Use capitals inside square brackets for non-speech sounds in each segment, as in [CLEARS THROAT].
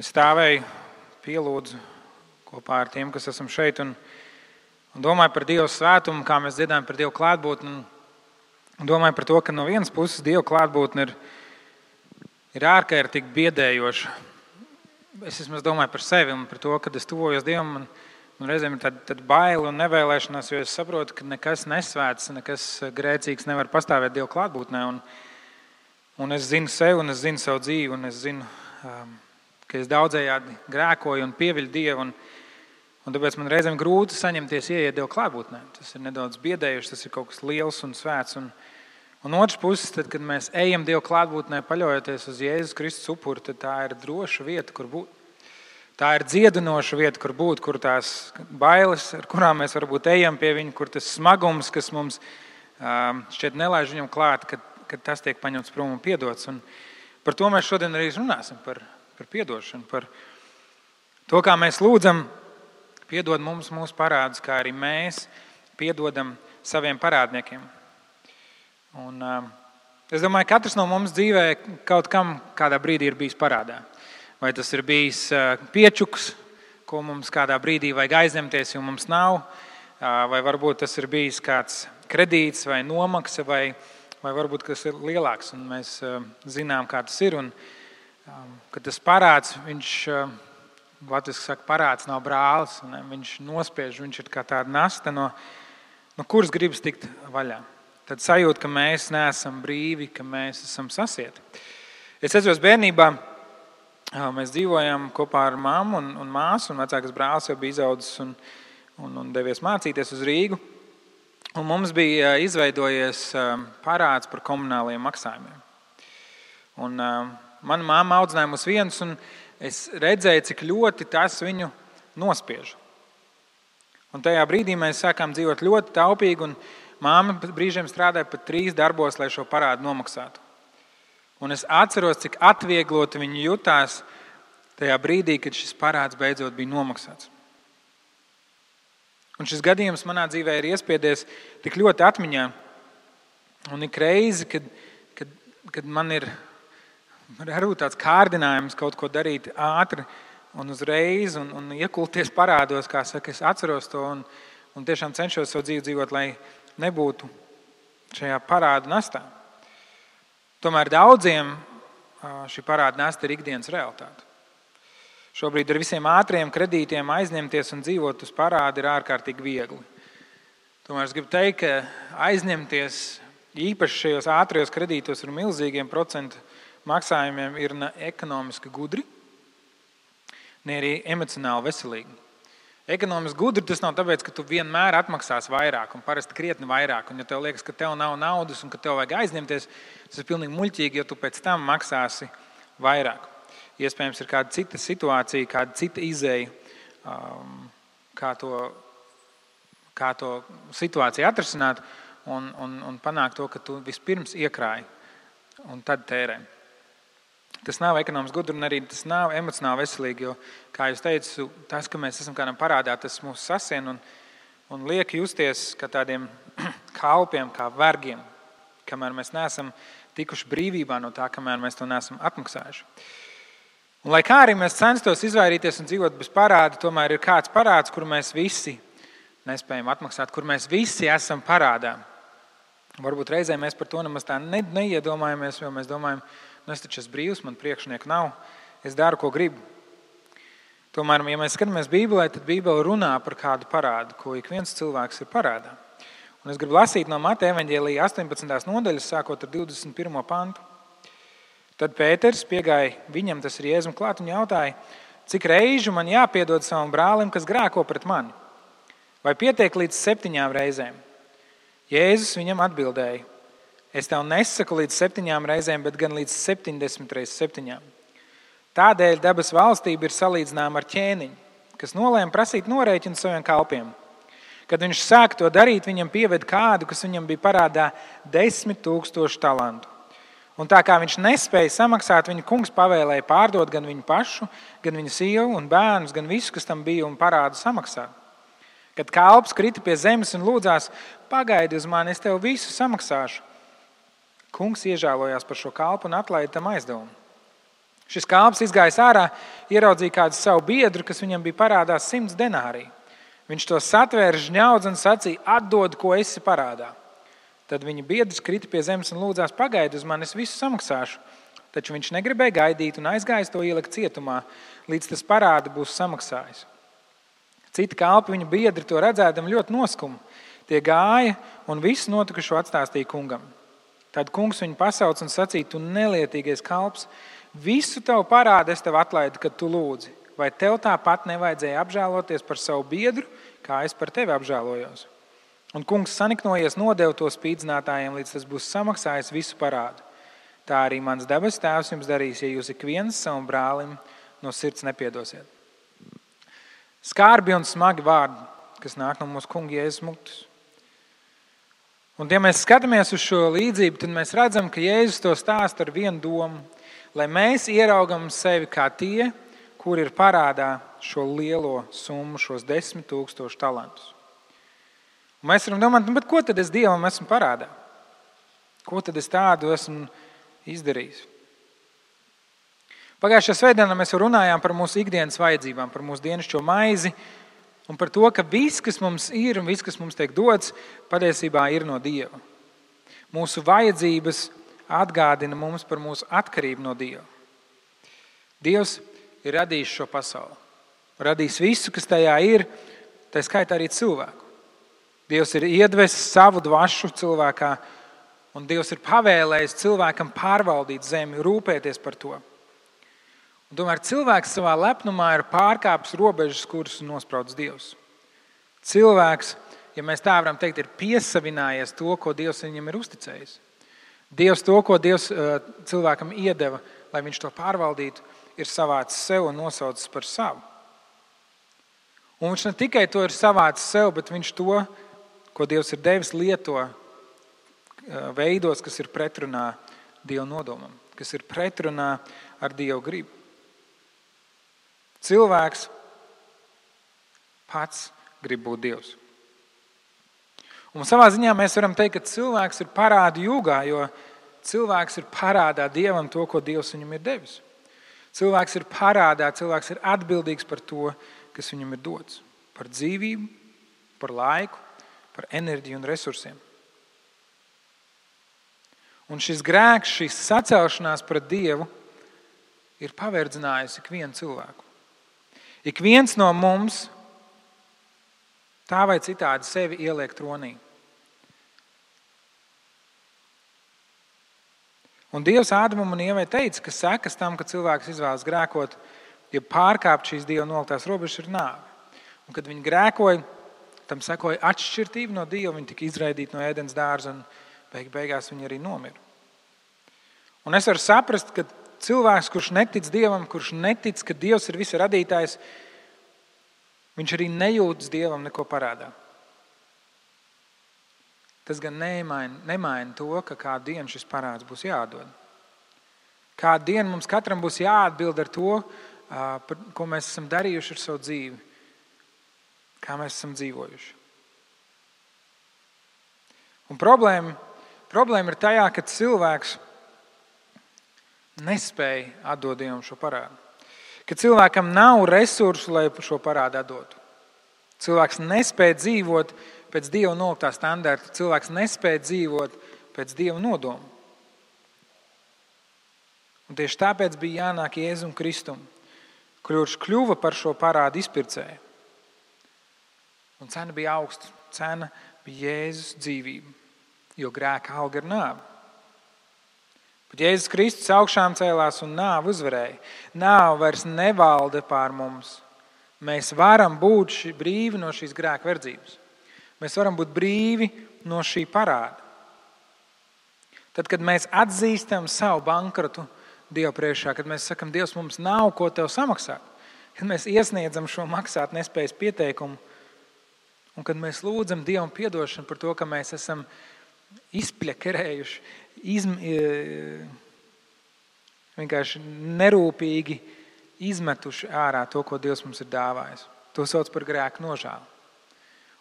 Es stāvēju, pielūdzu kopā ar tiem, kas esam šeit, un, un domāju par Dieva svētumu, kā mēs dziedājam par Dieva klātbūtni. Un domāju par to, ka no vienas puses Dieva klātbūtne ir, ir ārkārtīgi biedējoša. Es vismaz domāju par sevi un par to, kad es tuvojos Dievam. Man, man reizēm ir tāda, tāda baila un nevēlēšanās, jo es saprotu, ka nekas nesvēts, nekas grēcīgs nevar pastāvēt Dieva klātbūtnē. Un, un es zinu sevi, un es zinu savu dzīvi, un es zinu, um, ka es daudzējādi grēkoju un pieviļu Dievu. Un, un tāpēc man reizēm grūti saņemties, ieiet Dieva klātbūtnē. Tas ir nedaudz biedējuši, tas ir kaut kas liels un svēts. Un, un otrs puses, tad, kad mēs ejam Dieva klātbūtnē, paļaujoties uz Jēzus Kristus upuri, tad tā ir droša vieta, kur būt. Tā ir dziedinoša vieta, kur būt, kur tās bailes, ar kurām mēs varbūt ejam pie viņa, kur tas smagums, kas mums um, šķiet nelaiž viņam klāt, kad, kad tas tiek paņemts prom un piedots. Un par to mēs šodien arī runāsim. Par, par atdošanu, par to, kā mēs lūdzam, piedod mums mūsu parādus, kā arī mēs piedodam saviem parādniekiem. Un, uh, es domāju, ka katrs no mums dzīvē kaut kam kādā brīdī ir bijis parādā. Vai tas ir bijis uh, piečuks, ko mums kādā brīdī vajag aizņemties, jo mums nav, uh, vai varbūt tas ir bijis kāds kredīts vai nomaksa, vai, vai varbūt tas ir lielāks, un mēs uh, zinām, kā tas ir. Un, uh, Um, kad tas parāds, viņš, um, Latvijas saka, parāds nav brālis, ne? viņš nospiež, viņš ir kā tāda nasta, no, no kuras gribas tikt vaļā. Tad sajūta, ka mēs neesam brīvi, ka mēs esam sasieti. Es atceros bērnībā, uh, mēs dzīvojām kopā ar mammu un, un māsu, un vecākas brālis jau bija izaudzis un, un, un devies mācīties uz Rīgu. Un mums bija uh, izveidojies um, parāds par komunālajiem maksājumiem. Un, Mana māma audzināja mūs vienus, un es redzēju, cik ļoti tas viņu nospiež. Un tajā brīdī mēs sākām dzīvot ļoti taupīgi, un māma brīžiem strādāja pat trīs darbos, lai šo parādu nomaksātu. Un es atceros, cik atviegloti viņi jutās tajā brīdī, kad šis parāds beidzot bija nomaksāts. Un šis gadījums manā dzīvē ir iespiedies tik ļoti atmiņā. Un ik reizi, kad, kad, kad man ir Ir tāds kārdinājums kaut ko darīt ātri un uzreiz, un, un iekulties parādos, kā saka, es atceros to un, un tiešām cenšos savu dzīvi dzīvot, lai nebūtu šajā parādu nastā. Tomēr daudziem šī parāda nasta ir ikdienas realitāte. Šobrīd ar visiem ātriem kredītiem aizņemties un dzīvot uz parādu ir ārkārtīgi viegli. Tomēr es gribu teikt, ka aizņemties īpaši šajos ātrijos kredītos ar milzīgiem procentu maksājumiem ir ne ekonomiski gudri, ne arī emocionāli veselīgi. Ekonomiski gudri tas nav tāpēc, ka tu vienmēr atmaksāsi vairāk, un parasti krietni vairāk. Un, ja tev liekas, ka tev nav naudas un ka tev vajag aizņemties, tas ir pilnīgi muļķīgi, ja tu pēc tam maksāsi vairāk. Iespējams, ir kāda cita situācija, kāda cita izēja, um, kā, to, kā to situāciju atrisināt un, un, un panākt to, ka tu vispirms iekrāji un tad tērē. Tas nav ekonomiski gudri un arī tas nav emocionāli veselīgi. Jo, kā jau teicu, tas, ka mēs esam kādam parādā, tas mūs sasien un, un liek justies kā tādiem [CLEARS THROAT] kalpiem, kā vergiem, kamēr mēs neesam tikuši brīvībā no tā, kamēr mēs to neesam atmaksājuši. Un, lai kā arī mēs censtos izvairīties un dzīvot bez parāda, tomēr ir kāds parāds, kur mēs visi nespējam atmaksāt, kur mēs visi esam parādā. Varbūt reizē mēs par to nemaz tā neiedomājamies, jo mēs domājam, ka Nu, es taču esmu brīvs, man priekšnieku nav. Es daru, ko gribu. Tomēr, ja mēs skatāmies Bībelē, tad Bībele runā par kādu parādu, ko ik viens cilvēks ir parādā. Un es gribu lasīt no Mateja evanģēlīja 18. nodaļas, sākot ar 21. pantu. Tad Pēters piegāja viņam, tas ir Jēzus, klāt un jautāja, cik reižu man jāpiedod savam brālim, kas grēko pret mani? Vai pietiek līdz septiņām reizēm? Jēzus viņam atbildēja: Es tev nesaku līdz septiņām reizēm, bet gan līdz septiņdesmit reizes septiņām. Tādēļ debesu valstība ir salīdzināma ar ķēniņu, kas nolēma prasīt norēķinu saviem kalpiem. Kad viņš sāk to darīt, viņam pieved kādu, kas viņam bija parādā desmit tūkstošu talantu. Un tā kā viņš nespēja samaksāt, viņa kungs pavēlēja pārdot gan viņu pašu, gan viņa sievu un bērnus, gan visu, kas tam bija, un parādu samaksāt. Kad kalps krita pie zemes un lūdzās, pagaidi uz mani, es tev visu samaksāšu. Kungs iežēlojās par šo kalpu un atlaida tam aizdevumu. Šis kalps izgājis ārā, ieraudzīja kādu savu biedru, kas viņam bija parādās simts denārī. Viņš to satvēra, žņaudz un sacīja: Atdod, ko esi parādā. Tad viņa biedrs krita pie zemes un lūdzās: Pagaidi uz mani, es visu samaksāšu. Taču viņš negribēja gaidīt un aizgājis to ielikt cietumā, līdz tas parādi būs samaksājis. Citi kalpi viņa biedri to redzēdami ļoti noskumi. Tie gāja un visu notikušo atstāstīja kungam. Tad kungs viņu pasauca un sacīja: Tu nelietīgais kalps, visu tavu parādu es tev atlaidu, kad tu lūdzi. Vai tev tāpat nevajadzēja apžēloties par savu biedru, kā es par tevi apžēlojos? Un kungs saniknojies, nodeva to spīdzinātājiem, līdz tas būs samaksājis visu parādu. Tā arī mans debes tēvs jums darīs, ja jūs ik viens savam brālim no sirds nepiedosiet. Skarbi un smagi vārdi, kas nāk no mūsu kunga Jēzus mutes. Un, ja mēs skatāmies uz šo līdzību, tad mēs redzam, ka Jēzus to stāsta ar vienu domu, lai mēs ieraugam sevi kā tie, kur ir parādā šo lielo summu, šos desmit tūkstošu talantus. Un mēs varam domāt, nu, ko tad es Dievam esmu parādā? Ko tad es tādu esmu izdarījis? Pagājušajā svētdienā mēs runājām par mūsu ikdienas vajadzībām, par mūsu dienascho maizi un par to, ka viss, kas mums ir un viss, kas mums tiek dots, patiesībā ir no Dieva. Mūsu vajadzības atgādina mums par mūsu atkarību no Dieva. Dievs ir radījis šo pasauli, radījis visu, kas tajā ir, tā skaitā arī cilvēku. Dievs ir iedvesis savu dvašu cilvēkā, un Dievs ir pavēlējis cilvēkam pārvaldīt zemi, rūpēties par to. Tomēr cilvēks savā lepnumā ir pārkāpis robežas, kuras nospraudzis Dievs. Cilvēks, ja mēs tā varam teikt, ir piesavinājies to, ko Dievs viņam ir uzticējis. Dievs to, ko Dievs eh, cilvēkam iedeva, lai viņš to pārvaldītu, ir savācis sev un nosaucis par savu. Un viņš ne tikai to ir savācis sev, bet viņš to, ko Dievs ir devis, lieto eh, veidos, kas ir pretrunā Dieva nodomam, kas ir pretrunā ar Dieva gribu. Cilvēks pats grib būt Dievs. Un savā ziņā mēs varam teikt, ka cilvēks ir parādu jūgā, jo cilvēks ir parādā Dievam to, ko Dievs viņam ir devis. Cilvēks ir parādā, cilvēks ir atbildīgs par to, kas viņam ir dots. Par dzīvību, par laiku, par enerģiju un resursiem. Un šis grēks, šī sacelšanās pret Dievu ir paverdzinājusi ikvienu cilvēku. Ik viens no mums tā vai citādi sevi ieliek tronī. Un Dievs Ādamam un Ievai teica, ka sekas tam, ka cilvēks izvēlas grēkot, ja pārkāpt šīs Dieva noliktās robežas, ir nāve. Un, kad viņi grēkoja, tam sekoja atšķirība no Dieva. Viņi tika izraidīti no ēdienas dārza un beig beigās viņi arī nomira. Un es varu saprast, ka cilvēks, kurš netic Dievam, kurš netic, ka Dievs ir visa radītājs, viņš arī nejūtas Dievam neko parādā. Tas gan nemaina, nemaina to, ka kādu dienu šis parāds būs jādod. Kādu dienu mums katram būs jāatbild ar to, ko mēs esam darījuši ar savu dzīvi, kā mēs esam dzīvojuši. Un problēma, problēma ir tajā, ka cilvēks nespēja atdot Dievam šo parādu. Ka cilvēkam nav resursu, lai šo parādu atdotu. Cilvēks nespēja dzīvot pēc Dieva noliktā standarta. Cilvēks nespēja dzīvot pēc Dieva nodoma. Un tieši tāpēc bija jānāk Jēzum Kristum, kurš kļuva par šo parādu izpircēju. Un cena bija augsta. Cena bija Jēzus dzīvība, jo grēka alga ir nāve. Bet Jēzus Kristus augšām cēlās un nāve uzvarēja. Nāve vairs nevalda pār mums. Mēs varam būt šī, brīvi no šīs grēka verdzības. Mēs varam būt brīvi no šī parāda. Tad, kad mēs atzīstam savu bankrotu Dieva priekšā, kad mēs sakam, Dievs, mums nav ko tev samaksāt, kad mēs iesniedzam šo maksāt nespējas pieteikumu, un kad mēs lūdzam Dievam atdošanu par to, ka mēs esam izpļakerējuši, izm, e, vienkārši nerūpīgi izmetuši ārā to, ko Dievs mums ir dāvājis. To sauc par grēku nožēlu.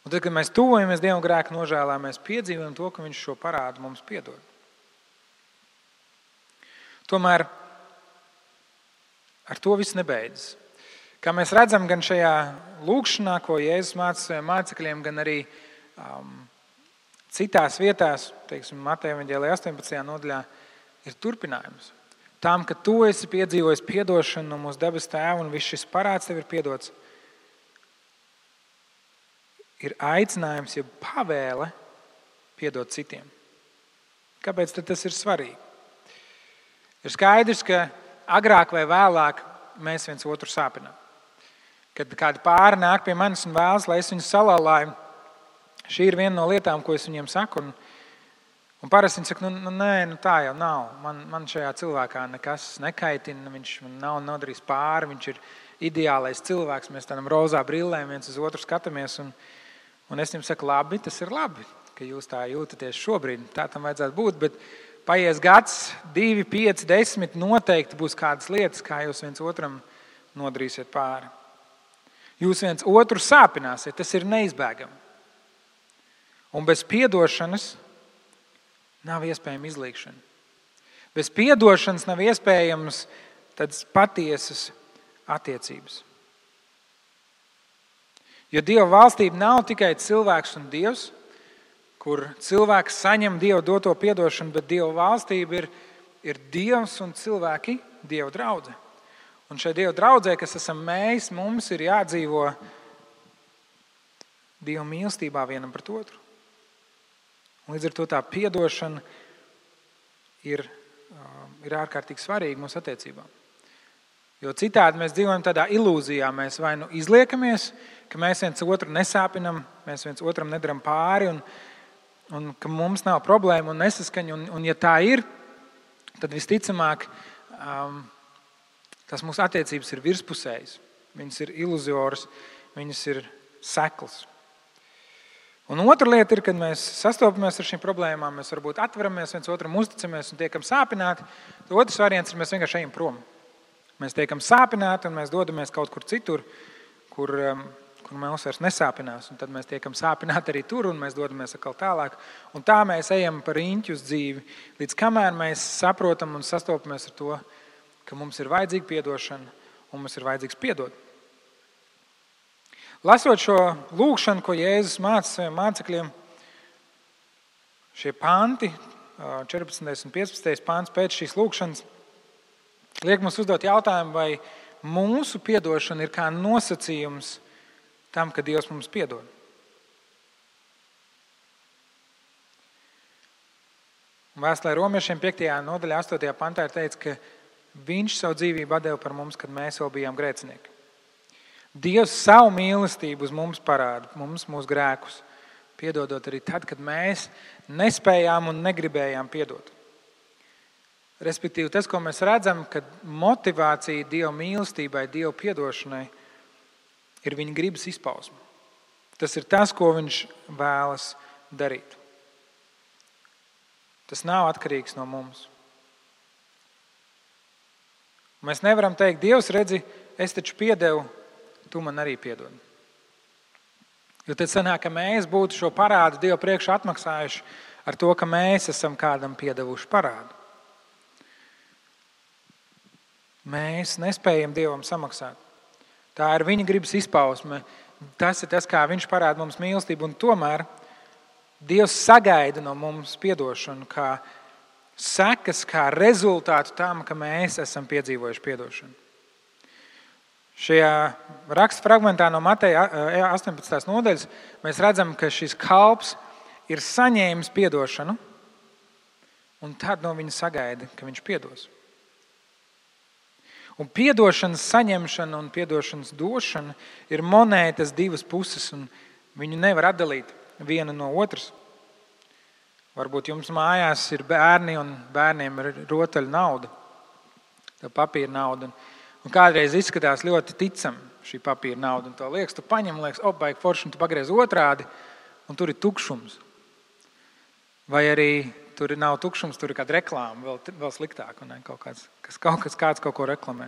Un tad, kad mēs tuvojamies Dievam grēku nožēlā, mēs piedzīvojam to, ka Viņš šo parādu mums piedod. Tomēr ar to viss nebeidzas. Kā mēs redzam, gan šajā lūkšanā, ko Jēzus māca saviem mācekļiem, gan arī um, citās vietās, teiksim, Mateja Vāģēlē 18. nodaļā, ir turpinājums. Tām, ka tu esi piedzīvojis atdošanu no mūsu debes tēva un viss šis parāds tev ir piedots, ir aicinājums, ja pavēle piedot citiem. Kāpēc tas ir svarīgi? Ir skaidrs, ka agrāk vai vēlāk mēs viens otru sāpinām. Kad kādi pāri nāk pie manis un vēlas, lai es viņus salālāju, šī ir viena no lietām, ko es viņiem saku. Un, un parasti viņi saka, nu, nu, nē, nu, tā jau nav. Man, man šajā cilvēkā nekas nekaitina, viņš man nav nodarījis pāri, viņš ir ideālais cilvēks. Mēs tādam rozā brillēm viens uz otru skatāmies. Un, un es viņiem saku, labi, tas ir labi, ka jūs tā jūtaties šobrīd. Tā tam vajadzētu būt. Bet paies gads, divi, pieci, desmit, noteikti būs kādas lietas, kā jūs viens otram nodarīsiet pāri. Jūs viens otru sāpināsiet, tas ir neizbēgami. Un bez atdošanas nav iespējama izlīgšana. Bez atdošanas nav iespējams tādas patiesas attiecības. Jo Dieva valstība nav tikai cilvēks un dievs, kur cilvēks saņem Dieva doto atdošanu, bet Dieva valstība ir, ir Dievs un cilvēki, Dieva draudzene. Un šai Dieva draudzē, kas esam mēs, mums ir jādzīvo Dieva mīlestībā vienam pret otru. Un līdz ar to tā atdošana ir, um, ir ārkārtīgi svarīga mūsu attiecībām. Jo citādi mēs dzīvojam tādā ilūzijā. Mēs vai nu izliekamies, ka mēs viens otru nesāpinam, mēs viens otram nedaram pāri, un, un ka mums nav problēmu un nesaskaņa. Un, un ja tā ir, tad visticamāk um, Tas mūsu attiecības ir virspusējas, viņas ir iluzioras, viņas ir seklas. Un otra lieta ir, kad mēs sastopamies ar šīm problēmām, mēs varbūt atveramies viens otram, uzticamies un tiekam sāpināti. Tad otrs variants ir, mēs vienkārši ejam prom. Mēs tiekam sāpināti un mēs dodamies kaut kur citur, kur, um, kur mūs vairs nesāpinās. Un tad mēs tiekam sāpināti arī tur un mēs dodamies atkal tālāk. Un tā mēs ejam pa riņķu uz dzīvi, līdz kamēr mēs saprotam un sastopamies ar to, ka mums ir vajadzīga atdošana un mums ir vajadzīgs piedot. Lasot šo lūgšanu, ko Jēzus māca saviem mācekļiem, šie panti, 14. un 15. pāns pēc šīs lūgšanas, liek mums uzdot jautājumu, vai mūsu atdošana ir kā nosacījums tam, ka Dievs mums piedod. Vēstulē romiešiem 5. nodaļā, 8. pantā ir teikts, ka Viņš savu dzīvību deva par mums, kad mēs vēl bijām grēcinieki. Dievs savu mīlestību uz mums parāda, mums mūsu grēkus, piedodot arī tad, kad mēs nespējām un negribējām piedot. Respektīvi, tas, ko mēs redzam, kad motivācija Dieva mīlestībai, Dieva piedošanai, ir viņa gribas izpausme. Tas ir tas, ko viņš vēlas darīt. Tas nav atkarīgs no mums. Mēs nevaram teikt, Dievs, redzi, es taču piedevu, tu man arī piedod. Jo tad sanāk, ka mēs būtu šo parādu Dievu priekšā atmaksājuši ar to, ka mēs esam kādam piedevuši parādu. Mēs nespējam Dievam samaksāt. Tā ir viņa gribas izpausme. Tas ir tas, kā viņš parāda mums mīlestību. Un tomēr Dievs sagaida no mums atdošanu, kā sekas kā rezultātu tam, ka mēs esam piedzīvojuši atdošanu. Šajā raksta fragmentā no Mateja 18. nodaļas mēs redzam, ka šis kalps ir saņēmis atdošanu, un tad no viņa sagaida, ka viņš piedos. Un atdošanas saņemšana un atdošanas došana ir monētas divas puses, un viņu nevar atdalīt viena no otras. Varbūt jums mājās ir bērni un bērniem ir rotaļu nauda, papīra nauda. Un kādreiz izskatās ļoti ticami šī papīra nauda. Un to liekas, tu paņem, liekas, opbaigi forši, un tu pagriez otrādi, un tur ir tukšums. Vai arī tur nav tukšums, tur ir kāda reklāma, vēl, vēl sliktāk, un kaut kāds, kas, kaut kas kāds kaut ko reklamē.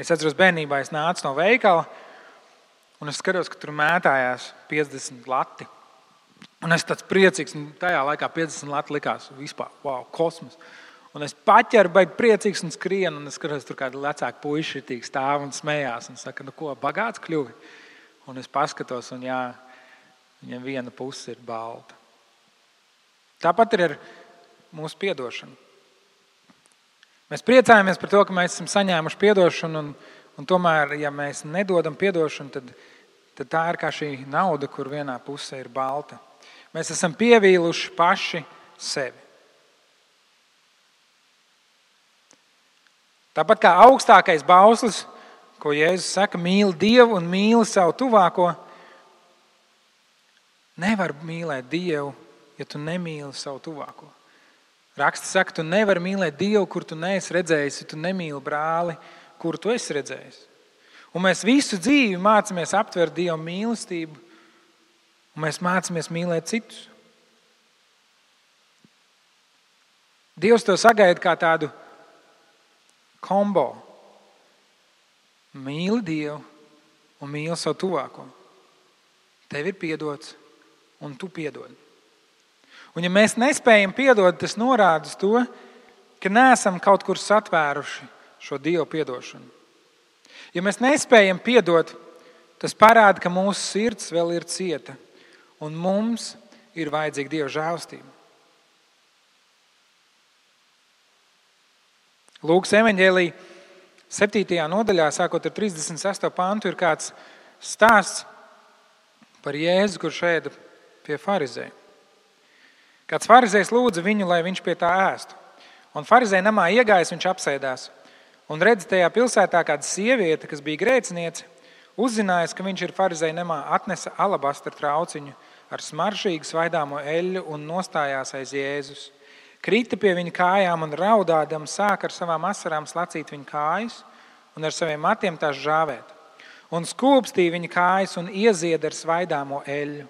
Es atceros, bērnībā es nācu no veikala, un es skatos, ka tur mētājās 50 lati. Un es tāds priecīgs, un tajā laikā 50 lati likās vispār, wow, kosmos. Un es paķeru, baigi priecīgs un skrienu. Un es skatos, tur kāda vecāka puika ir stāv un smējās. Un saka, nu ko, bagāts kļuvi. Un es paskatos, un jā, viņam viena puse ir balta. Tāpat ir ar mūsu atdošanu. Mēs priecājamies par to, ka mēs esam saņēmuši atdošanu, un, un tomēr, ja mēs nedodam atdošanu, tad, tad tā ir kā šī nauda, kur vienā pusē ir balta. Mēs esam pievīluši paši sevi. Tāpat kā augstākais bauslis, ko Jēzus saka, mīli Dievu un mīli savu tuvāko, nevar mīlēt Dievu, ja tu nemīli savu tuvāko. Raksts saka, tu nevari mīlēt Dievu, kur tu neesi redzējis, ja tu nemīli brāli, kuru tu esi redzējis. Un mēs visu dzīvi mācāmies aptvert Dieva mīlestību, un mēs mācāmies mīlēt citus. Dievs to sagaida kā tādu kombo. Mīli Dievu un mīli savu tuvāko. Tev ir piedots, un tu piedod. Un, ja mēs nespējam piedot, tas norāda to, ka neesam kaut kur satvēruši šo Dieva piedošanu. Ja mēs nespējam piedot, tas parāda, ka mūsu sirds vēl ir cieta, un mums ir vajadzīga Dieva žēlstība. Lūkas evanģēlī 7. nodaļā, sākot ar 36. pantu, ir kāds stāsts par Jēzu, kurš ēda pie farizēja. Kāds farizējs lūdza viņu, lai viņš pie tā ēstu. Un farizēja namā iegājis, viņš apsēdās. Un redz, tajā pilsētā kāda sieviete, kas bija grēciniece, uzzinājis, ka viņš ir farizēja namā, atnesa alabastra trauciņu ar smaržīgu svaidāmo eļļu un nostājās aiz Jēzus krita pie viņa kājām un raudādam sāka ar savām asarām slacīt viņa kājas un ar saviem matiem tās žāvēt. Un skūpstīja viņa kājas un iezieda ar svaidāmo eļļu.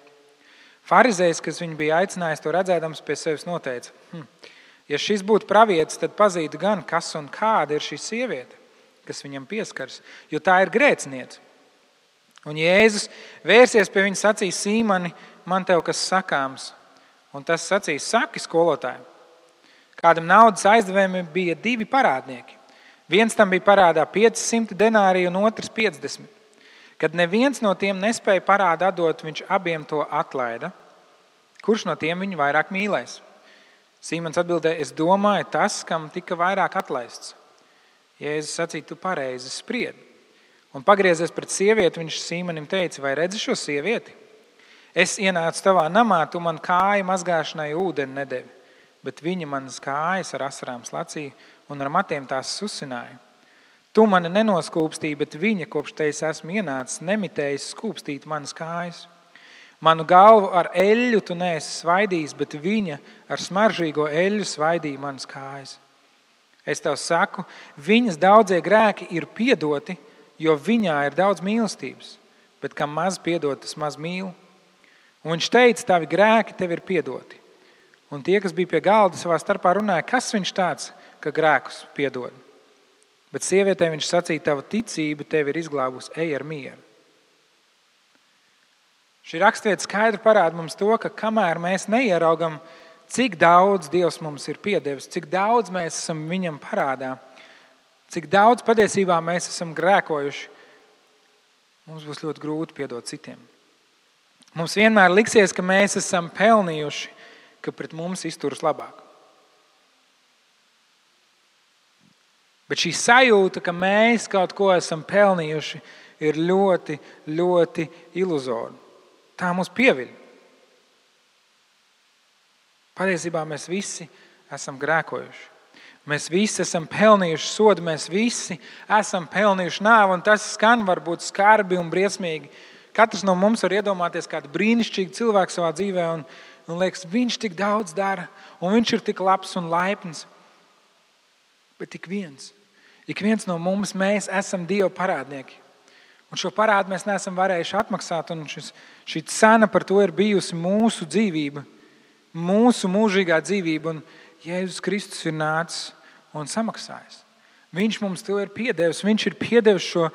Pharizējs, kas viņu bija aicinājis, to redzēdams pie sevis, noteica: hm, Ja šis būtu pravietis, tad pazītu gan, kas un kāda ir šī sieviete, kas viņam pieskars, jo tā ir grēciniece. Un Jēzus vērsies pie viņa sacīs: Sīmani, man te kas sakāms. Un tas sacīs: Saki, skolotāji, Kādam naudas aizdevējiem bija divi parādnieki. Viens tam bija parādā 500 denāriju, un otrs 50. Kad neviens no tiem nespēja parādu atdot, viņš abiem to atlaida. Kurš no tiem viņu vairāk mīlēs? Sīmans atbildēja, es domāju, tas, kam tika vairāk atlaists. Jēzus sacīja, tu pareizi spriedi. Un pagriezies pret sievieti, viņš Sīmanim teica, vai redzi šo sievieti? Es ienācu tavā namā, tu man kāju mazgāšanai ūdeni nedevi bet viņa manas kājas ar asarām slacīja un ar matiem tās susināja. Tu mani nenoskūpstīji, bet viņa, kopš tevis esmu ienācis, nemitējis skūpstīt manas kājas. Manu galvu ar eļļu tu neesi svaidījis, bet viņa ar smaržīgo eļļu svaidīja manas kājas. Es tev saku, viņas daudzie grēki ir piedoti, jo viņā ir daudz mīlestības, bet kam maz piedot, tas maz mīl. Un viņš teica, tavi grēki tev ir piedoti. Un tie, kas bija pie galda, savā starpā runāja, kas viņš tāds, ka grēkus piedod. Bet sievietē viņš sacīja, tava ticība tevi ir izglābusi, ej ar mieru. Šī raksturvieta skaidri parāda mums to, ka kamēr mēs neieraugam, cik daudz Dievs mums ir piedevis, cik daudz mēs esam Viņam parādā, cik daudz patiesībā mēs esam grēkojuši, mums būs ļoti grūti piedot citiem. Mums vienmēr liksies, ka mēs esam pelnījuši ka pret mums izturas labāk. Bet šī sajūta, ka mēs kaut ko esam pelnījuši, ir ļoti, ļoti iluzora. Tā mūs pieviļ. Patiesībā mēs visi esam grēkojuši. Mēs visi esam pelnījuši sodu, mēs visi esam pelnījuši nāvi, un tas skan varbūt skarbi un briesmīgi. Katrs no mums var iedomāties kādu brīnišķīgu cilvēku savā dzīvē, un, un liekas, viņš tik daudz dara, un viņš ir tik labs un laipns. Bet tik viens, ik viens no mums, mēs esam Dieva parādnieki. Un šo parādu mēs neesam varējuši atmaksāt, un šis, šī cena par to ir bijusi mūsu dzīvība, mūsu mūžīgā dzīvība. Un Jēzus Kristus ir nācis un samaksājis. Viņš mums to ir piedevis. Viņš ir piedevis šo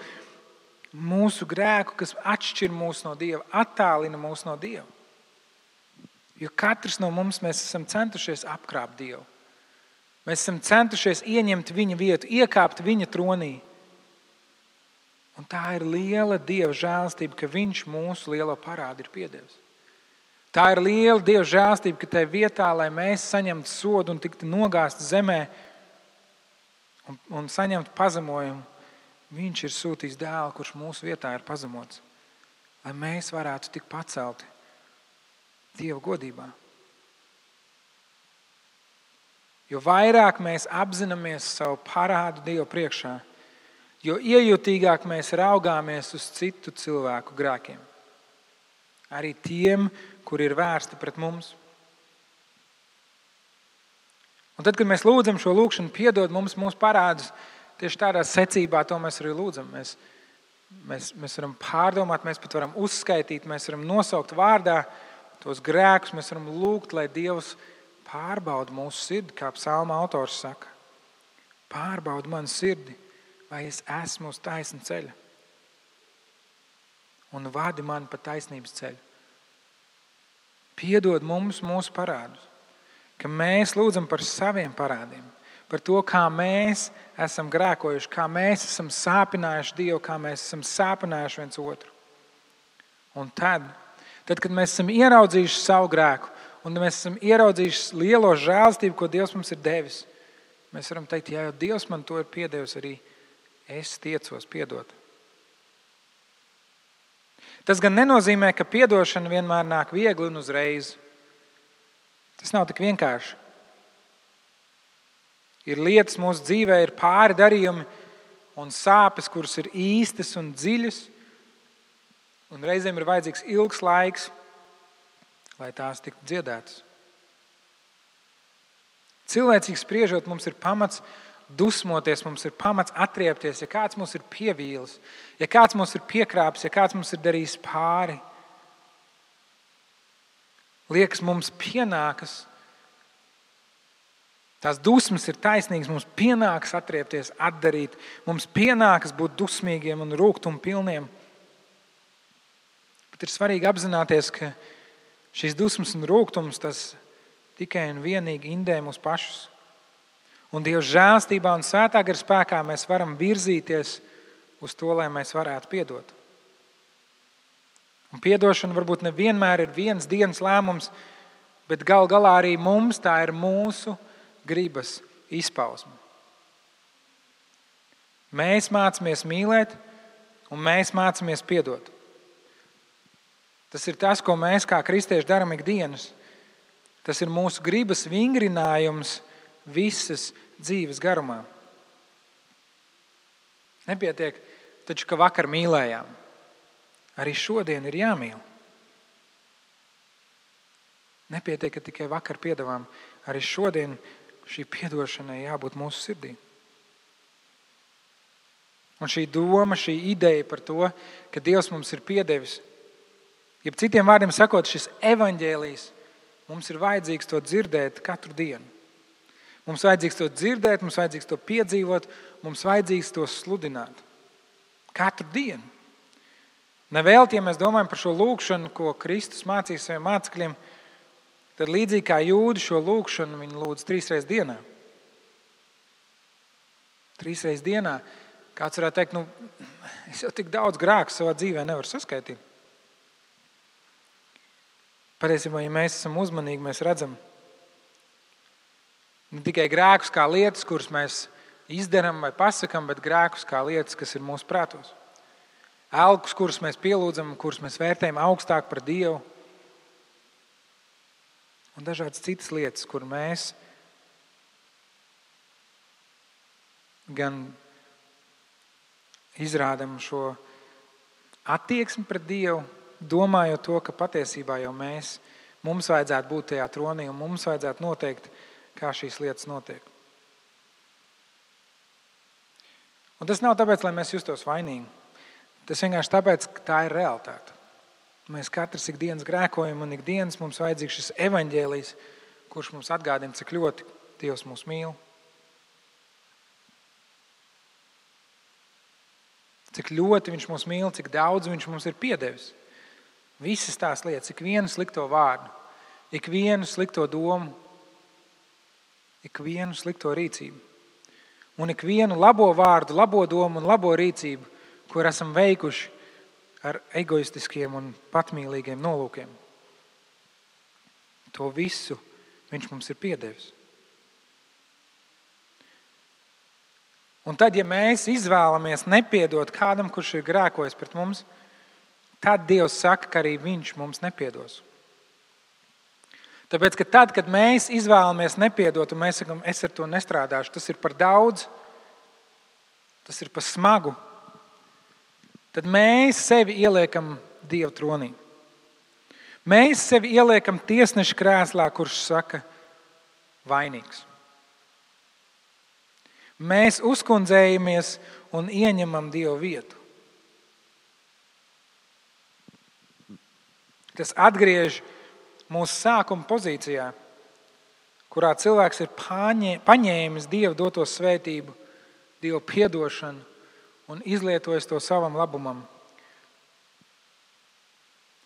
mūsu grēku, kas atšķir mūs no Dieva, attālina mūs no Dieva. Jo katrs no mums esam centušies apkrāpt Dievu. Mēs esam centušies ieņemt viņa vietu, iekāpt viņa tronī. Un tā ir liela Dieva žēlstība, ka Viņš mūsu lielo parādu ir piedevis. Tā ir liela Dieva žēlstība, ka tajā vietā, lai mēs saņemtu sodu un tiktu nogāzti zemē un, un saņemtu pazemojumu, Viņš ir sūtījis dēlu, kurš mūsu vietā ir pazemots, lai mēs varētu tikt pacelti Dieva godībā. Jo vairāk mēs apzināmies savu parādu Dievu priekšā, jo iejutīgāk mēs raugāmies uz citu cilvēku grēkiem. Arī tiem, kuri ir vērsti pret mums. Un tad, kad mēs lūdzam šo lūgšanu, piedod mums mūsu parādus, tieši tādā secībā to mēs arī lūdzam. Mēs, mēs, mēs varam pārdomāt, mēs pat varam uzskaitīt, mēs varam nosaukt vārdā tos grēkus, mēs varam lūgt, lai Dievs Pārbauda mūsu sirdi, kā psalma autors saka. Pārbauda manu sirdi, vai es esmu uz taisna ceļa. Un vadi mani pa taisnības ceļu. Piedod mums mūsu parādus, ka mēs lūdzam par saviem parādiem, par to, kā mēs esam grēkojuši, kā mēs esam sāpinājuši Dievu, kā mēs esam sāpinājuši viens otru. Un tad, tad kad mēs esam ieraudzījuši savu grēku, un mēs esam ieraudzījuši lielo žēlstību, ko Dievs mums ir devis. Mēs varam teikt, ja jau Dievs man to ir piedevis, arī es tiecos piedot. Tas gan nenozīmē, ka atdošana vienmēr nāk viegli un uzreiz. Tas nav tik vienkārši. Ir lietas mūsu dzīvē, ir pāri darījumi un sāpes, kuras ir īstas un dziļas. Un reizēm ir vajadzīgs ilgs laiks, lai tās tiktu dziedētas. Cilvēcīgi spriežot, mums ir pamats dusmoties, mums ir pamats atriepties, ja kāds mums ir pievīlis, ja kāds mums ir piekrāpis, ja kāds mums ir darījis pāri. Liekas, mums pienākas, tās dusmas ir taisnīgas, mums pienākas atriepties, atdarīt, mums pienākas būt dusmīgiem un rūkumu pilniem. Bet ir svarīgi apzināties, ka Šīs dusmas un rūkums tas tikai un vienīgi indē mūs pašus. Un Dieva žēlstībā un svētā gara spēkā mēs varam virzīties uz to, lai mēs varētu piedot. Un piedošana varbūt nevienmēr ir viens dienas lēmums, bet gal galā arī mums tā ir mūsu gribas izpausme. Mēs mācāmies mīlēt, un mēs mācāmies piedot. Tas ir tas, ko mēs kā kristieši darām ikdienas. Tas ir mūsu gribas vingrinājums visas dzīves garumā. Nepietiek taču, ka vakar mīlējām. Arī šodien ir jāmīl. Nepietiek, ka tikai vakar piedāvājām. Arī šodien šī atdošanai jābūt mūsu sirdī. Un šī doma, šī ideja par to, ka Dievs mums ir piedevis Ja citiem vārdiem sakot, šis evaņģēlijs mums ir vajadzīgs to dzirdēt katru dienu. Mums vajadzīgs to dzirdēt, mums vajadzīgs to piedzīvot, mums vajadzīgs to sludināt. Katru dienu. Nevēl, ja mēs domājam par šo lūgšanu, ko Kristus mācīja saviem mācekļiem, tad līdzīgi kā jūdi šo lūgšanu, viņi lūdz trīs reizes dienā. Trīs reizes dienā. Kāds varētu teikt, nu, es jau tik daudz grēku savā dzīvē nevaru saskaitīt. Patiesībā, ja mēs esam uzmanīgi, mēs redzam ne tikai grēkus kā lietas, kuras mēs izdarām vai pasakām, bet grēkus kā lietas, kas ir mūsu prātos. Elkus, kurus mēs pielūdzam, kurus mēs vērtējam augstāk par Dievu, un dažādas citas lietas, kur mēs gan izrādām šo attieksmi pret Dievu, domājot to, ka patiesībā jau mēs, mums vajadzētu būt tajā tronī un mums vajadzētu noteikt, kā šīs lietas notiek. Un tas nav tāpēc, lai mēs justos vainīgi. Tas vienkārši tāpēc, ka tā ir realitāte. Mēs katrs ikdienas grēkojam, un ikdienas mums vajadzīgs šis evaņģēlijs, kurš mums atgādina, cik ļoti Dievs mūs mīl. Cik ļoti Viņš mūs mīl, cik daudz Viņš mums ir piedevis. Visas tās lietas, ik vienu slikto vārdu, ik vienu slikto domu, ikvienu slikto rīcību un ikvienu labo vārdu, labo domu un labo rīcību, kur esam veikuši ar egoistiskiem un patmīlīgiem nolūkiem. To visu viņš mums ir piedevis. Un tad, ja mēs izvēlamies nepiedot kādam, kurš ir grēkojis pret mums, tad Dievs saka, ka arī Viņš mums nepiedos. Tāpēc, ka tad, kad mēs izvēlamies nepiedot, un mēs sakām, es ar to nestrādāšu, tas ir par daudz, tas ir par smagu, tad mēs sevi ieliekam Dieva tronī. Mēs sevi ieliekam tiesneša krēslā, kurš saka, vainīgs. Mēs uzkundzējamies un ieņemam Dieva vietu. Tas atgriež mūsu sākuma pozīcijā, kurā cilvēks ir paņēmis Dieva doto svētību, Dieva piedošanu un izlietojis to savam labumam,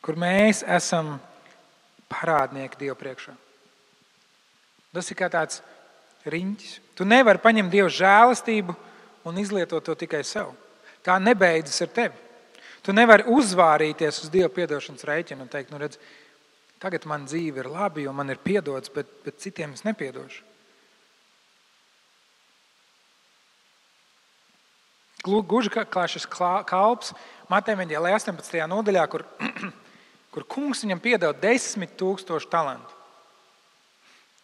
kur mēs esam parādnieki Dieva priekšā. Tas ir kā tāds riņķis. Tu nevari paņemt Dieva žēlastību un izlietot to tikai sev. Tā nebeidzas ar tevi. Tu nevari uzvārīties uz Dieva piedošanas rēķinu un teikt, nu redz, tagad man dzīve ir labi, jo man ir piedots, bet, bet citiem es nepiedošu. Gluži kā šis kalps Matei 18. nodaļā, kur, [CLEARS THROAT] kur kungs viņam piedod desmit tūkstošu talantu.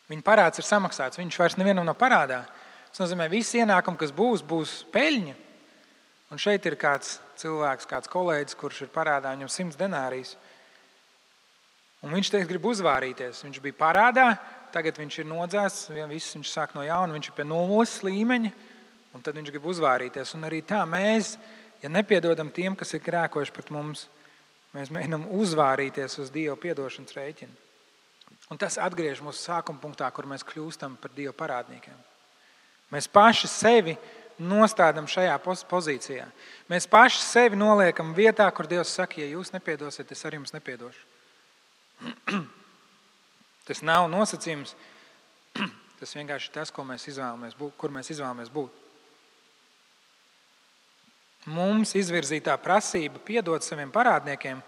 Viņa parāds ir samaksāts, viņš vairs nevienam nav parādā. Tas nozīmē, ka visi ienākumi, kas būs, būs peļņa. Un šeit ir kāds cilvēks, kāds kolēģis, kurš ir parādā viņam simts denārijas. Un viņš teiks, grib uzvārīties. Viņš bija parādā, tagad viņš ir nodzēsts, viss viņš sāk no jauna, viņš ir pie nulles līmeņa, un tad viņš grib uzvārīties. Un arī tā mēs, ja nepiedodam tiem, kas ir grēkojuši pret mums, mēs mēģinām uzvārīties uz Dieva piedošanas rēķinu. Un tas atgriež mūsu sākuma punktā, kur mēs kļūstam par Dieva parādniekiem. Mēs paši sevi nostādām šajā pozīcijā. Mēs paši sevi noliekam vietā, kur Dievs saka, ja jūs nepiedosiet, es arī jums nepiedošu. [CLEARS THROAT] Tas nav nosacījums. [CLEARS THROAT] Tas vienkārši ir tas, mēs izvēlamies būt, kur mēs izvēlamies būt. Mums izvirzītā prasība piedot saviem parādniekiem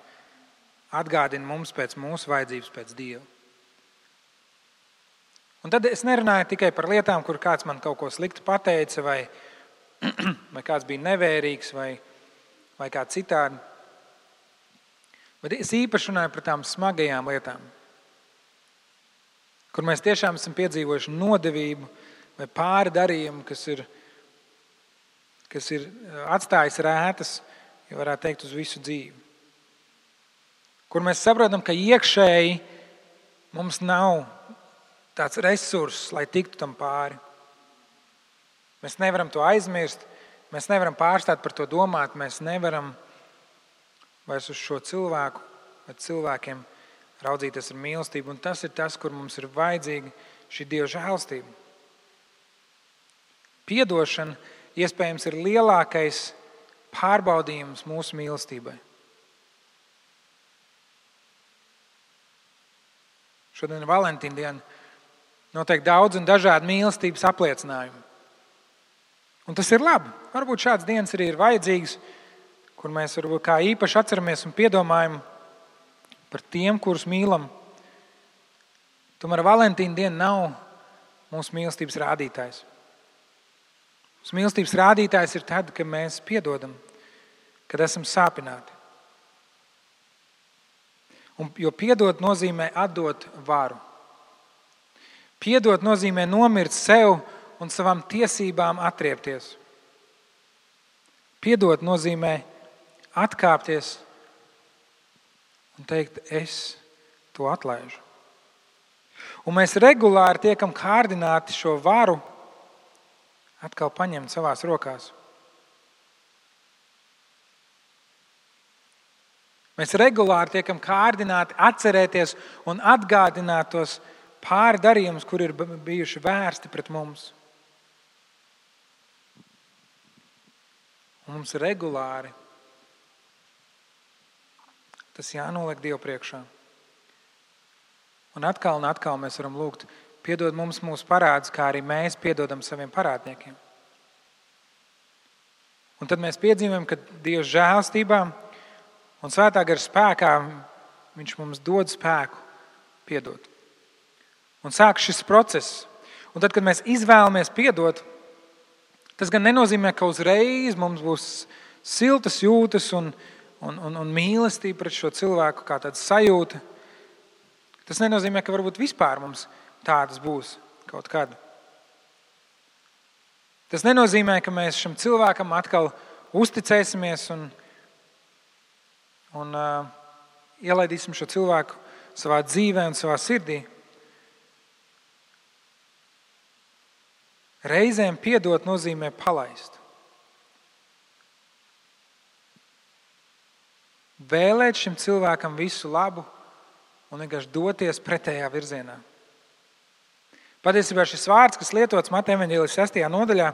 atgādina mums pēc mūsu vajadzības pēc Dieva. Un tad es nerunāju tikai par lietām, kur kāds man kaut ko sliktu pateica, vai, [CLEARS THROAT] vai kāds bija nevērīgs, vai, vai kā citādi. Bet es īpaši runāju par tām smagajām lietām, kur mēs tiešām esam piedzīvojuši nodevību vai pāri darījumu, kas ir, kas ir eh, atstājis rētas, ja varētu teikt, uz visu dzīvi. Kur mēs saprotam, ka iekšēji mums nav tāds resurss, lai tiktu tam pāri. Mēs nevaram to aizmirst, mēs nevaram pārstāt par to domāt, mēs nevaram vairs uz šo cilvēku vai cilvēkiem raudzīties ar mīlestību. Un tas ir tas, kur mums ir vajadzīga šī Dieva žēlstība. Piedošana iespējams ir lielākais pārbaudījums mūsu mīlestībai. Šodien ir Valentīna diena notiek daudz un dažādi mīlestības apliecinājumi. Un tas ir labi. Varbūt šāds dienas arī ir vajadzīgs, kur mēs varbūt kā īpaši atceramies un piedomājam par tiem, kurus mīlam. Tomēr Valentīna diena nav mūsu mīlestības rādītājs. Mūsu mīlestības rādītājs ir tad, kad mēs piedodam, kad esam sāpināti. Un, jo piedot nozīmē atdot varu. Piedot nozīmē nomirt sev un savām tiesībām atriepties. Piedot nozīmē atkāpties un teikt, es to atlaižu. Un mēs regulāri tiekam kārdināti šo varu atkal paņemt savās rokās. Mēs regulāri tiekam kārdināti atcerēties un atgādināt tos pāri darījumus, kur ir bijuši vērsti pret mums. Un mums regulāri tas jānoliek Dievu priekšā. Un atkal un atkal mēs varam lūgt piedod mums mūsu parādus, kā arī mēs piedodam saviem parādniekiem. Un tad mēs piedzīvojam, ka Dieva žēlstībā un svētā gara spēkā Viņš mums dod spēku piedot. Un sāk šis process. Un tad, kad mēs izvēlamies piedot, tas gan nenozīmē, ka uzreiz mums būs siltas jūtas un, un, un, un mīlestība pret šo cilvēku, kā tāda sajūta. Tas nenozīmē, ka varbūt vispār mums tādas būs kaut kad. Tas nenozīmē, ka mēs šim cilvēkam atkal uzticēsimies un, un uh, ielaidīsim šo cilvēku savā dzīvē un savā sirdī. Reizēm piedot nozīmē palaist. Vēlēt šim cilvēkam visu labu un vienkārši doties pretējā virzienā. Patiesībā šis vārds, kas lietots Mateja Evanģēlijas 6. nodaļā,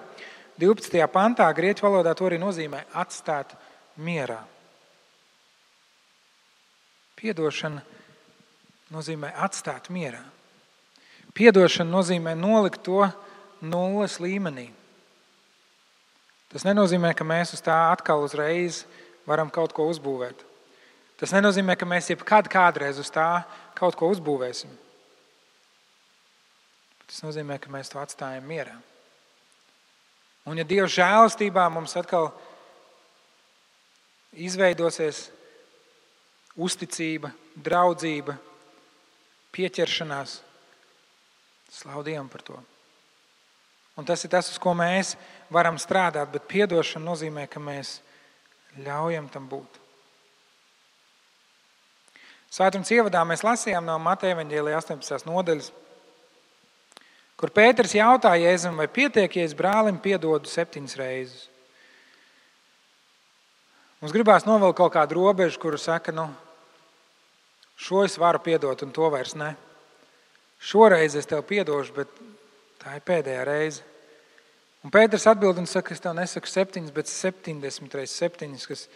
12. pantā, grieķu valodā, to arī nozīmē atstāt mierā. Piedošana nozīmē atstāt mierā. Piedošana nozīmē nolikt to nulles līmenī. Tas nenozīmē, ka mēs uz tā atkal uzreiz varam kaut ko uzbūvēt. Tas nenozīmē, ka mēs jebkad kādreiz uz tā kaut ko uzbūvēsim. Tas nozīmē, ka mēs to atstājam mierā. Un ja Dieva žēlastībā mums atkal izveidosies uzticība, draudzība, pieķeršanās. Slavu Dievam par to. Un tas ir tas, uz ko mēs varam strādāt, bet atdošana nozīmē, ka mēs ļaujam tam būt. Svētdienas ievadā mēs lasījām no Mateja Vāģēlijas 18. nodaļas, kur Pēters jautāja Jēzum, vai pietiek, ja es brālim piedodu septiņas reizes. Mums gribās novilkt kaut kādu robežu, kuru saka, nu, Šo es varu piedot, un to vairs ne. Šoreiz es tev piedošu, bet tā ir pēdējā reize. Un Pēters atbild un saka, es tev nesaku septiņas, bet septiņdesmit reizes septiņas, kas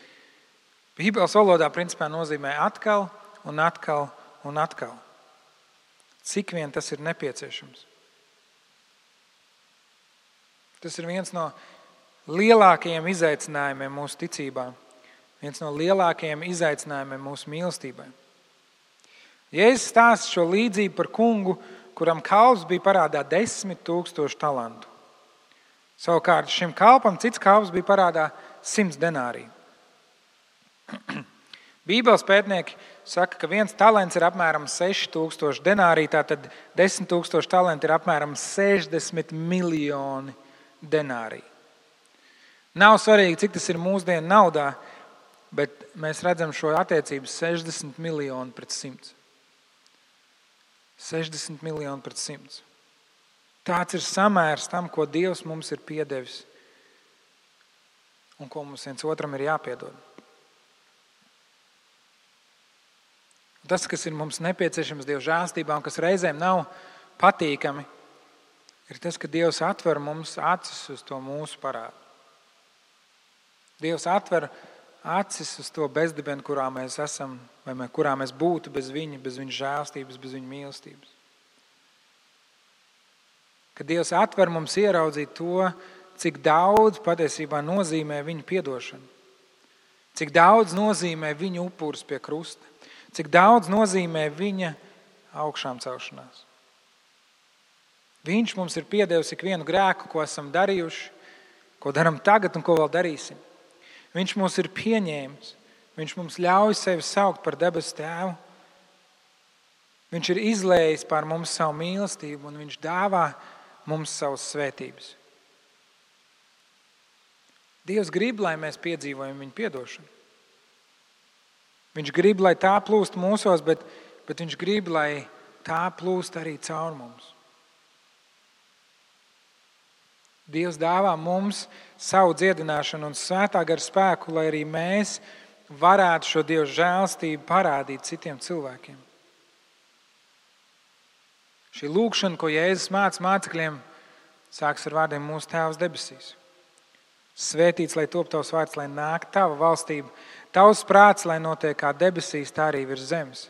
Bībeles valodā principā nozīmē atkal un atkal un atkal. Cik vien tas ir nepieciešams. Tas ir viens no lielākajiem izaicinājumiem mūsu ticībā, viens no lielākajiem izaicinājumiem mūsu mīlestībai. Jēzus stāsta šo līdzību par kungu, kuram kalps bija parādā desmit tūkstošu talantu. Savukārt šim kalpam cits kalps bija parādā simts denāriju. [CLEARS THROAT] Bībeles pētnieki saka, ka viens talants ir apmēram 6000 denāriju, tātad 10 000 talanti ir apmēram 60 miljoni denāriju. Nav svarīgi, cik tas ir mūsdienu naudā, bet mēs redzam šo attiecību 60 miljoni pret 100. 60 miljoni pret 100. Tāds ir samērs tam, ko Dievs mums ir piedevis un ko mums viens otram ir jāpiedod. Tas, kas ir mums nepieciešams Dieva žēlstībā un kas reizēm nav patīkami, ir tas, ka Dievs atver mums acis uz to mūsu parādu. Dievs atver acis uz to bezdibeni, kurā mēs esam, vai mē, kurā mēs būtu bez viņa, bez viņa žēlstības, bez viņa mīlestības. Kad Dievs atver mums ieraudzīt to, cik daudz patiesībā nozīmē viņa piedošana, cik daudz nozīmē viņa upuris pie krusta, cik daudz nozīmē viņa augšām celšanās. Viņš mums ir piedevis ikvienu grēku, ko esam darījuši, ko darām tagad un ko vēl darīsim. Viņš mūs ir pieņēmis. Viņš mums ļauj sevi saukt par debesu tēvu. Viņš ir izlējis pār mums savu mīlestību un viņš dāvā mums savas svētības. Dievs grib, lai mēs piedzīvojam viņa atdošanu. Viņš grib, lai tā plūst mūsos, bet, bet viņš grib, lai tā plūst arī caur mums. Dievs dāvā mums savu dziedināšanu un svētā gara spēku, lai arī mēs varētu šo Dieva žēlstību parādīt citiem cilvēkiem. Šī lūkšana, ko Jēzus māca mācekļiem, sākas ar vārdiem mūsu Tēvs debesīs. Svētīts, lai top tavs vārds, lai nāk tava valstība, tavs prāts, lai notiek kā debesīs, tā arī virs zemes.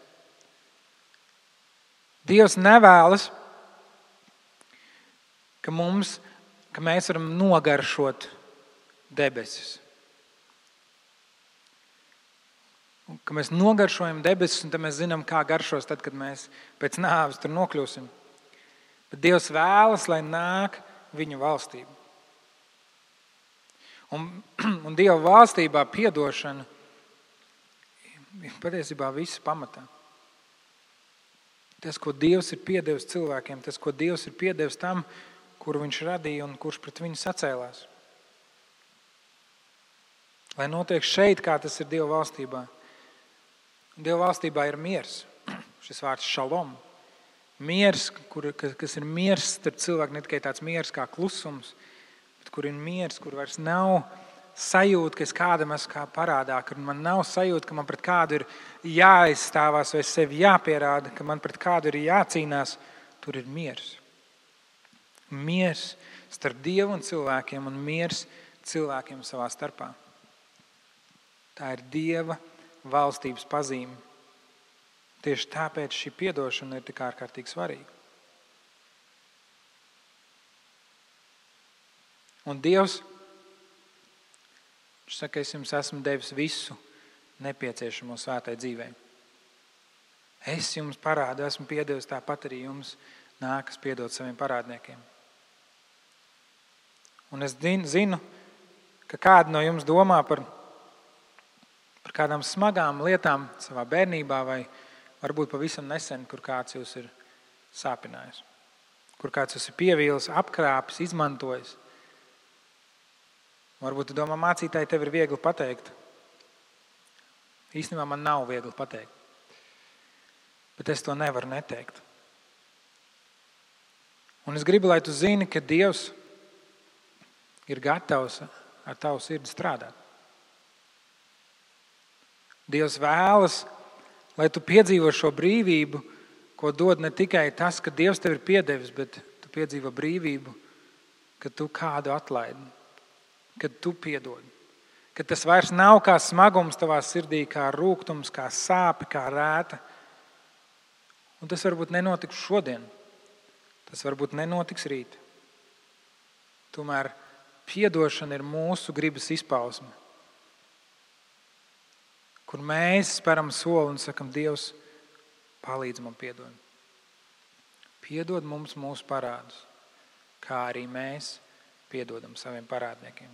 Dievs nevēlas, ka, mums, ka mēs varam nogaršot debesis. Un, ka mēs nogaršojam debesis, un mēs zinām, kā garšos tad, kad mēs pēc nāves tur nokļūsim. Bet Dievs vēlas, lai nāk viņa valstība. Un, [CLEARS THROAT] un Dieva valstībā piedošana ir patiesībā viss pamatā. Tas, ko Dievs ir piedevis cilvēkiem, tas, ko Dievs ir piedevis tam, kuru viņš radīja un kurš pret viņu sacēlās. Lai notiek šeit, kā tas ir Dieva valstībā. Dieva valstībā ir miers. [CLEARS THROAT] Šis vārds šalom. Miers, kur, kas ir miers starp cilvēku, ne tikai tāds miers kā klusums, bet kur ir miers, kur vairs nav sajūta, ka es kādam esmu kā parādā, ka man nav sajūta, ka man pret kādu ir jāizstāvās vai sevi jāpierāda, ka man pret kādu ir jācīnās. Tur ir miers. Miers starp Dievu un cilvēkiem un miers cilvēkiem savā starpā. Tā ir Dieva valstības pazīme. Tieši tāpēc šī atdošana ir tik ārkārtīgi svarīga. Un Dievs saka, es jums esmu devis visu nepieciešamo svētai dzīvei. Es jums parādu, esmu piedevis tāpat arī jums nākas piedot saviem parādniekiem. Un es zinu, ka kādi no jums domā par par kādām smagām lietām savā bērnībā, vai varbūt pavisam nesen, kur kāds jūs ir sāpinājis, kur kāds jūs ir pievīlis, apkrāpis, izmantojis. Varbūt jūs domājat, mācītāji, tev ir viegli pateikt. Īstenībā man nav viegli pateikt, bet es to nevaru neteikt. Un es gribu, lai tu zini, ka Dievs ir gatavs ar tavu sirdi strādāt. Dievs vēlas, lai tu piedzīvo šo brīvību, ko dod ne tikai tas, ka Dievs tev ir piedevis, bet tu piedzīvo brīvību, ka tu kādu atlaidi, kad tu piedod. Ka tas vairs nav kā smagums tavā sirdī, kā rūkums, kā sāpe, kā rēta. Un tas varbūt nenotiks šodien, tas varbūt nenotiks rīt. Tomēr piedošana ir mūsu gribas izpausme kur mēs speram soli un sakam, Dievs, palīdz man piedod. Piedod mums mūsu parādus, kā arī mēs piedodam saviem parādniekiem.